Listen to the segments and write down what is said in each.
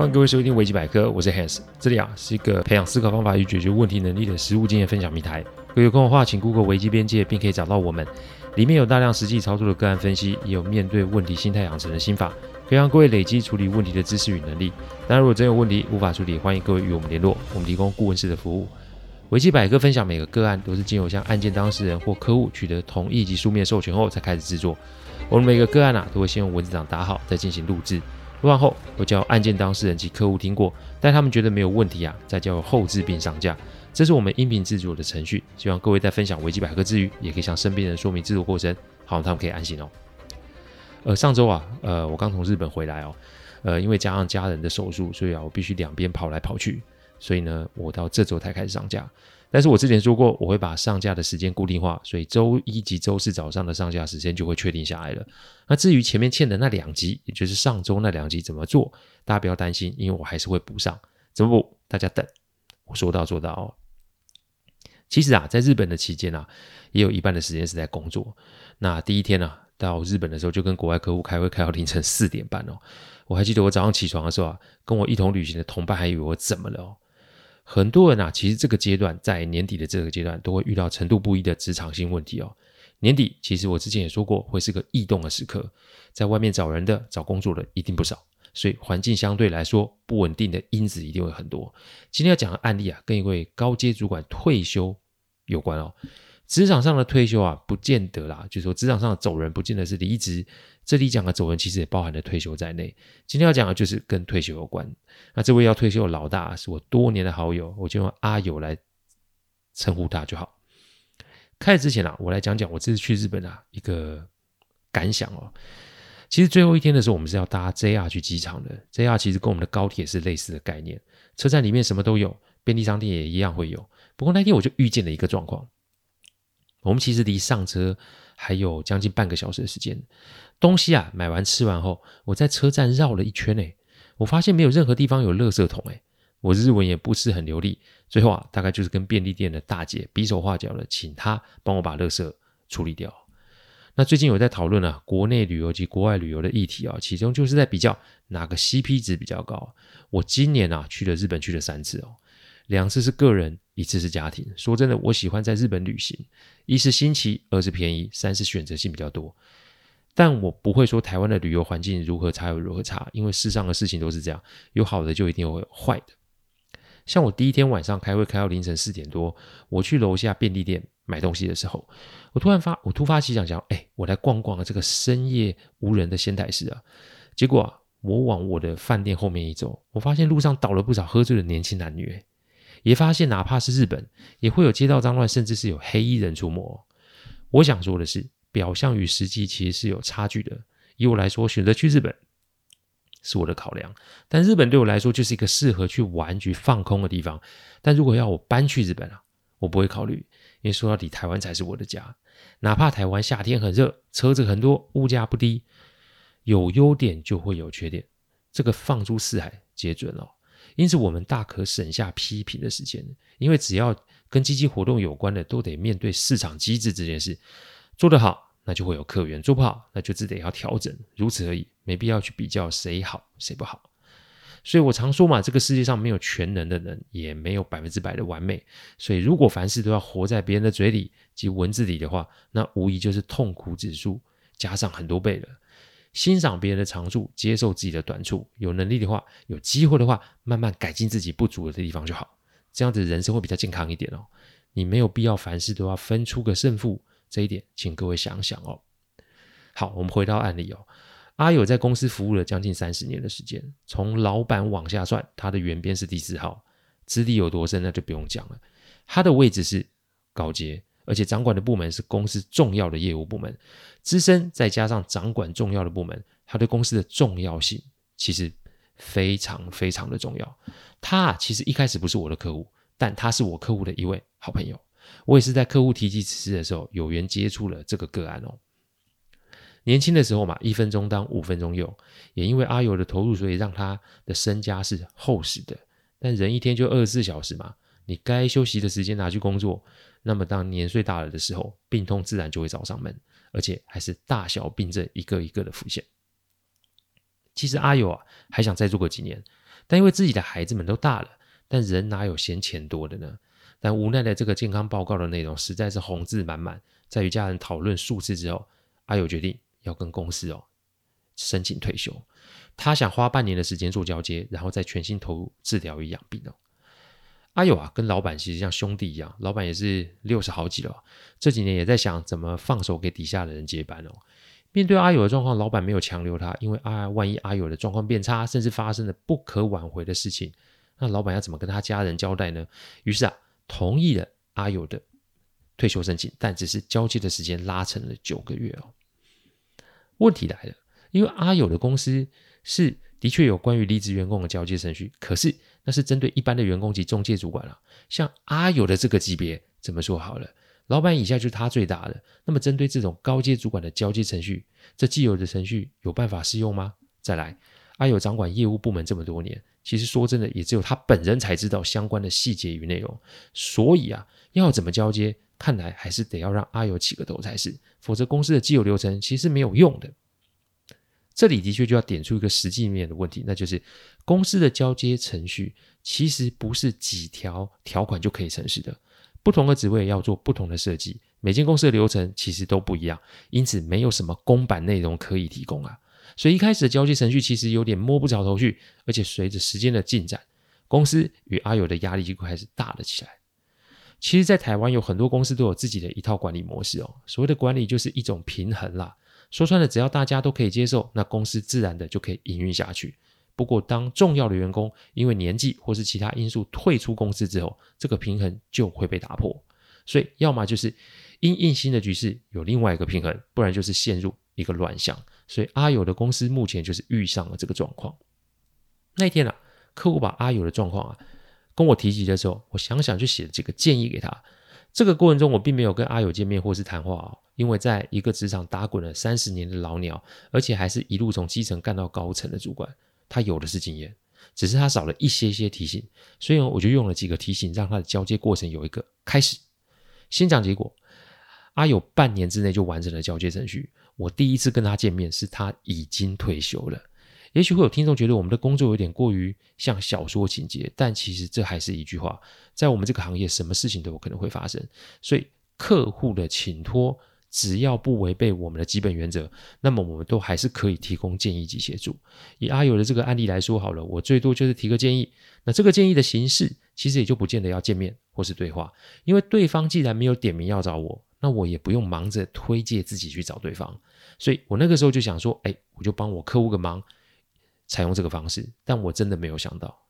欢迎各位收听维基百科，我是 Hans，这里啊是一个培养思考方法与解决问题能力的实务经验分享平台。各位有空的话，请 Google 维基边界，并可以找到我们。里面有大量实际操作的个案分析，也有面对问题心态养成的心法，可以让各位累积处理问题的知识与能力。当然，如果真有问题无法处理，欢迎各位与我们联络，我们提供顾问式的服务。维基百科分享每个个案都是经由向案件当事人或客户取得同意及书面授权后才开始制作。我们每个个案啊，都会先用文字档打好，再进行录制。录完后，我叫案件当事人及客户听过，但他们觉得没有问题啊，再交由后置并上架。这是我们音频制作的程序。希望各位在分享维基百科之余，也可以向身边人说明制作过程，好让他们可以安心哦。呃，上周啊，呃，我刚从日本回来哦，呃，因为加上家人的手术，所以啊，我必须两边跑来跑去，所以呢，我到这周才开始上架。但是我之前说过，我会把上架的时间固定化，所以周一及周四早上的上架时间就会确定下来了。那至于前面欠的那两集，也就是上周那两集怎么做，大家不要担心，因为我还是会补上。怎么补？大家等，我说到做到哦。其实啊，在日本的期间啊，也有一半的时间是在工作。那第一天啊，到日本的时候，就跟国外客户开会开到凌晨四点半哦。我还记得我早上起床的时候啊，跟我一同旅行的同伴还以为我怎么了哦。很多人啊，其实这个阶段在年底的这个阶段都会遇到程度不一的职场性问题哦。年底其实我之前也说过，会是个异动的时刻，在外面找人的、找工作的一定不少，所以环境相对来说不稳定的因子一定会很多。今天要讲的案例啊，跟一位高阶主管退休有关哦。职场上的退休啊，不见得啦，就是说职场上的走人，不见得是离职。这里讲的走人，其实也包含了退休在内。今天要讲的就是跟退休有关。那这位要退休的老大，是我多年的好友，我就用阿友来称呼他就好。开始之前啊，我来讲讲我这次去日本啊一个感想哦。其实最后一天的时候，我们是要搭 JR 去机场的。JR 其实跟我们的高铁是类似的概念，车站里面什么都有，便利商店也一样会有。不过那天我就遇见了一个状况。我们其实离上车还有将近半个小时的时间。东西啊买完吃完后，我在车站绕了一圈诶，我发现没有任何地方有垃圾桶诶。我日文也不是很流利，最后啊大概就是跟便利店的大姐比手画脚的，请她帮我把垃圾处理掉。那最近有在讨论啊国内旅游及国外旅游的议题啊，其中就是在比较哪个 CP 值比较高。我今年啊去了日本去了三次哦。两次是个人，一次是家庭。说真的，我喜欢在日本旅行，一是新奇，二是便宜，三是选择性比较多。但我不会说台湾的旅游环境如何差又如何差，因为世上的事情都是这样，有好的就一定会有坏的。像我第一天晚上开会开到凌晨四点多，我去楼下便利店买东西的时候，我突然发，我突发奇想，想，哎，我来逛逛这个深夜无人的仙台市啊。结果啊，我往我的饭店后面一走，我发现路上倒了不少喝醉的年轻男女，也发现，哪怕是日本，也会有街道脏乱，甚至是有黑衣人出没。我想说的是，表象与实际其实是有差距的。以我来说，选择去日本是我的考量，但日本对我来说就是一个适合去玩、去放空的地方。但如果要我搬去日本啊，我不会考虑，因为说到底，台湾才是我的家。哪怕台湾夏天很热，车子很多，物价不低，有优点就会有缺点，这个放诸四海皆准哦。因此，我们大可省下批评的时间，因为只要跟积极活动有关的，都得面对市场机制这件事。做得好，那就会有客源；做不好，那就只得要调整，如此而已，没必要去比较谁好谁不好。所以我常说嘛，这个世界上没有全能的人，也没有百分之百的完美。所以，如果凡事都要活在别人的嘴里及文字里的话，那无疑就是痛苦指数加上很多倍了。欣赏别人的长处，接受自己的短处。有能力的话，有机会的话，慢慢改进自己不足的地方就好。这样子人生会比较健康一点哦。你没有必要凡事都要分出个胜负，这一点请各位想想哦。好，我们回到案例哦。阿友在公司服务了将近三十年的时间，从老板往下算，他的原编是第四号，资历有多深那就不用讲了。他的位置是高阶。而且掌管的部门是公司重要的业务部门，资深再加上掌管重要的部门，他对公司的重要性其实非常非常的重要。他其实一开始不是我的客户，但他是我客户的一位好朋友。我也是在客户提及此事的时候，有缘接触了这个个案哦。年轻的时候嘛，一分钟当五分钟用，也因为阿友的投入，所以让他的身家是厚实的。但人一天就二十四小时嘛。你该休息的时间拿去工作，那么当年岁大了的时候，病痛自然就会找上门，而且还是大小病症一个一个的浮现。其实阿友啊还想再做个几年，但因为自己的孩子们都大了，但人哪有嫌钱多的呢？但无奈的这个健康报告的内容实在是红字满满，在与家人讨论数次之后，阿友决定要跟公司哦申请退休。他想花半年的时间做交接，然后再全心投入治疗与养病哦。阿友啊，跟老板其实像兄弟一样，老板也是六十好几了，这几年也在想怎么放手给底下的人接班哦。面对阿友的状况，老板没有强留他，因为啊，万一阿友的状况变差，甚至发生了不可挽回的事情，那老板要怎么跟他家人交代呢？于是啊，同意了阿友的退休申请，但只是交接的时间拉成了九个月哦。问题来了，因为阿友的公司是的确有关于离职员工的交接程序，可是那是针对一般的员工及中介主管了，像阿友的这个级别，怎么说好了？老板以下就是他最大的，那么针对这种高阶主管的交接程序，这既有的程序有办法适用吗？再来，阿友掌管业务部门这么多年，其实说真的，也只有他本人才知道相关的细节与内容。所以啊，要怎么交接，看来还是得要让阿友起个头才是，否则公司的既有流程其实没有用的。这里的确就要点出一个实际面的问题，那就是公司的交接程序其实不是几条条款就可以成事的。不同的职位要做不同的设计，每间公司的流程其实都不一样，因此没有什么公版内容可以提供啊。所以一开始的交接程序其实有点摸不着头绪，而且随着时间的进展，公司与阿友的压力就开始大了起来。其实，在台湾有很多公司都有自己的一套管理模式哦。所谓的管理就是一种平衡啦，说穿了，只要大家都可以接受，那公司自然的就可以营运下去。不过，当重要的员工因为年纪或是其他因素退出公司之后，这个平衡就会被打破。所以，要么就是因应新的局势有另外一个平衡，不然就是陷入一个乱象。所以，阿友的公司目前就是遇上了这个状况。那天啊，客户把阿友的状况啊跟我提及的时候，我想想就写了几个建议给他。这个过程中，我并没有跟阿友见面或是谈话哦，因为在一个职场打滚了三十年的老鸟，而且还是一路从基层干到高层的主管。他有的是经验，只是他少了一些些提醒，所以我就用了几个提醒，让他的交接过程有一个开始。先讲结果，阿友半年之内就完成了交接程序。我第一次跟他见面，是他已经退休了。也许会有听众觉得我们的工作有点过于像小说情节，但其实这还是一句话，在我们这个行业，什么事情都有可能会发生。所以客户的请托。只要不违背我们的基本原则，那么我们都还是可以提供建议及协助。以阿友的这个案例来说好了，我最多就是提个建议。那这个建议的形式，其实也就不见得要见面或是对话，因为对方既然没有点名要找我，那我也不用忙着推荐自己去找对方。所以我那个时候就想说，哎，我就帮我客户个忙，采用这个方式。但我真的没有想到，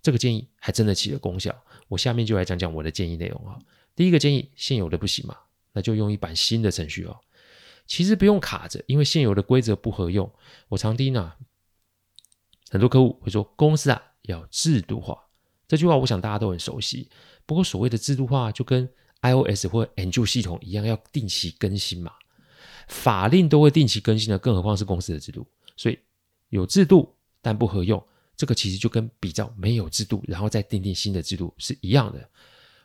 这个建议还真的起了功效。我下面就来讲讲我的建议内容啊。第一个建议，现有的不行嘛。那就用一版新的程序哦。其实不用卡着，因为现有的规则不合用。我常听啊，很多客户会说公司啊要制度化，这句话我想大家都很熟悉。不过所谓的制度化，就跟 iOS 或 Android 系统一样，要定期更新嘛。法令都会定期更新的，更何况是公司的制度。所以有制度但不合用，这个其实就跟比较没有制度，然后再订定新的制度是一样的。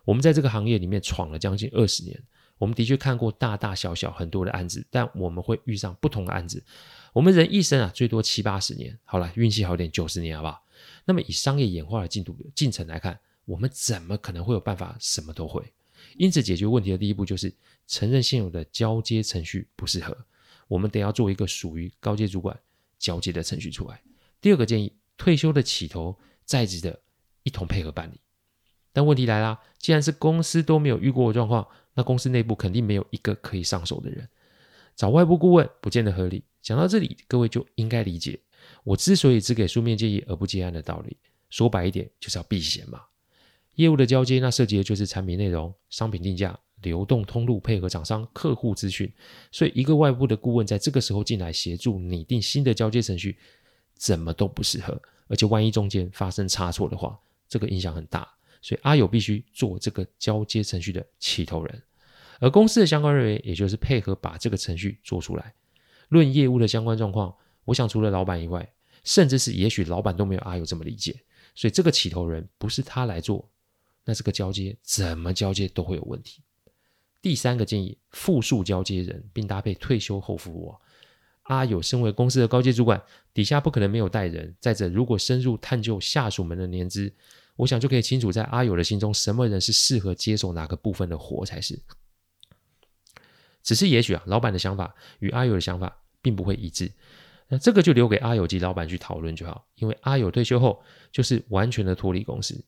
我们在这个行业里面闯了将近二十年。我们的确看过大大小小很多的案子，但我们会遇上不同的案子。我们人一生啊，最多七八十年，好了，运气好点九十年，好不好？那么以商业演化的进度进程来看，我们怎么可能会有办法什么都会？因此，解决问题的第一步就是承认现有的交接程序不适合，我们得要做一个属于高阶主管交接的程序出来。第二个建议，退休的起头在职的一同配合办理。但问题来了，既然是公司都没有遇过的状况。那公司内部肯定没有一个可以上手的人，找外部顾问不见得合理。讲到这里，各位就应该理解我之所以只给书面建议而不接案的道理。说白一点，就是要避嫌嘛。业务的交接，那涉及的就是产品内容、商品定价、流动通路、配合厂商、客户资讯。所以，一个外部的顾问在这个时候进来协助拟定新的交接程序，怎么都不适合。而且，万一中间发生差错的话，这个影响很大。所以阿友必须做这个交接程序的起头人，而公司的相关人员也就是配合把这个程序做出来。论业务的相关状况，我想除了老板以外，甚至是也许老板都没有阿友这么理解。所以这个起头人不是他来做，那这个交接怎么交接都会有问题。第三个建议，复数交接人，并搭配退休后服务。阿友身为公司的高阶主管，底下不可能没有带人。再者，如果深入探究下属们的年资，我想就可以清楚在阿友的心中，什么人是适合接手哪个部分的活才是。只是也许啊，老板的想法与阿友的想法并不会一致。那这个就留给阿友及老板去讨论就好，因为阿友退休后就是完全的脱离公司。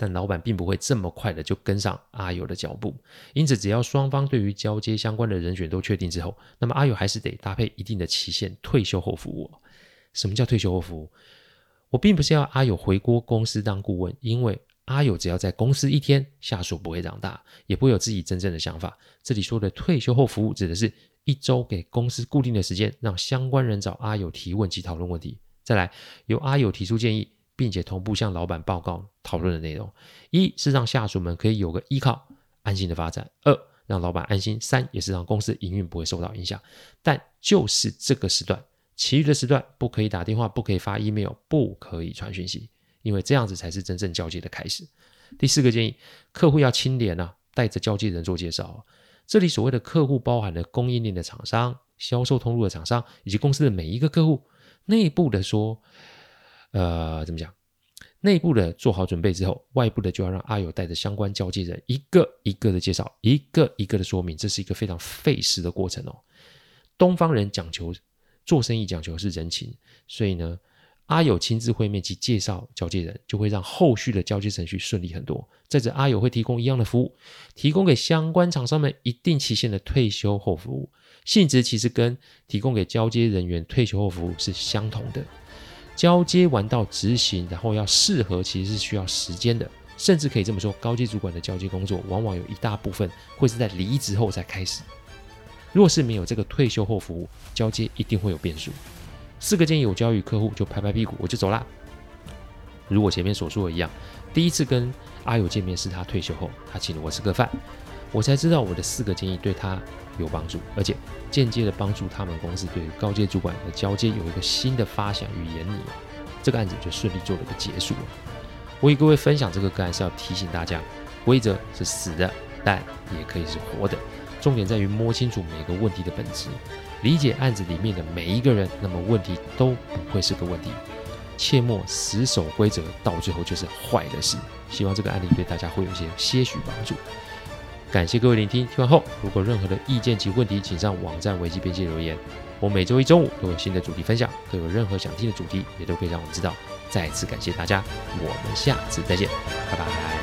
但老板并不会这么快的就跟上阿友的脚步，因此只要双方对于交接相关的人选都确定之后，那么阿友还是得搭配一定的期限退休后服务。什么叫退休后服务？我并不是要阿友回锅公司当顾问，因为阿友只要在公司一天，下属不会长大，也不会有自己真正的想法。这里说的退休后服务，指的是一周给公司固定的时间，让相关人找阿友提问及讨论问题，再来由阿友提出建议。并且同步向老板报告讨论的内容，一是让下属们可以有个依靠，安心的发展；二让老板安心；三也是让公司营运不会受到影响。但就是这个时段，其余的时段不可以打电话，不可以发 email，不可以传讯息，因为这样子才是真正交接的开始。第四个建议，客户要清廉啊，带着交接人做介绍。这里所谓的客户，包含了供应链的厂商、销售通路的厂商，以及公司的每一个客户。内部的说。呃，怎么讲？内部的做好准备之后，外部的就要让阿友带着相关交接人一个一个的介绍，一个一个的说明，这是一个非常费时的过程哦。东方人讲求做生意讲求是人情，所以呢，阿友亲自会面及介绍交接人，就会让后续的交接程序顺利很多。再者，阿友会提供一样的服务，提供给相关厂商们一定期限的退休后服务，性质其实跟提供给交接人员退休后服务是相同的。交接完到执行，然后要适合，其实是需要时间的，甚至可以这么说，高阶主管的交接工作，往往有一大部分会是在离职后才开始。若是没有这个退休后服务，交接一定会有变数。四个建议我交予客户，就拍拍屁股我就走啦。如我前面所说的一样，第一次跟阿友见面是他退休后，他请了我吃个饭，我才知道我的四个建议对他有帮助，而且间接的帮助他们公司对于高阶主管的交接有一个新的发想与研拟，这个案子就顺利做了个结束了。我与各位分享这个个案是要提醒大家，规则是死的，但也可以是活的。重点在于摸清楚每个问题的本质，理解案子里面的每一个人，那么问题都不会是个问题。切莫死守规则，到最后就是坏的事。希望这个案例对大家会有些些许帮助。感谢各位聆听，听完后如果任何的意见及问题，请上网站维基编辑留言。我每周一中午都有新的主题分享，可有任何想听的主题，也都可以让我们知道。再次感谢大家，我们下次再见，拜拜。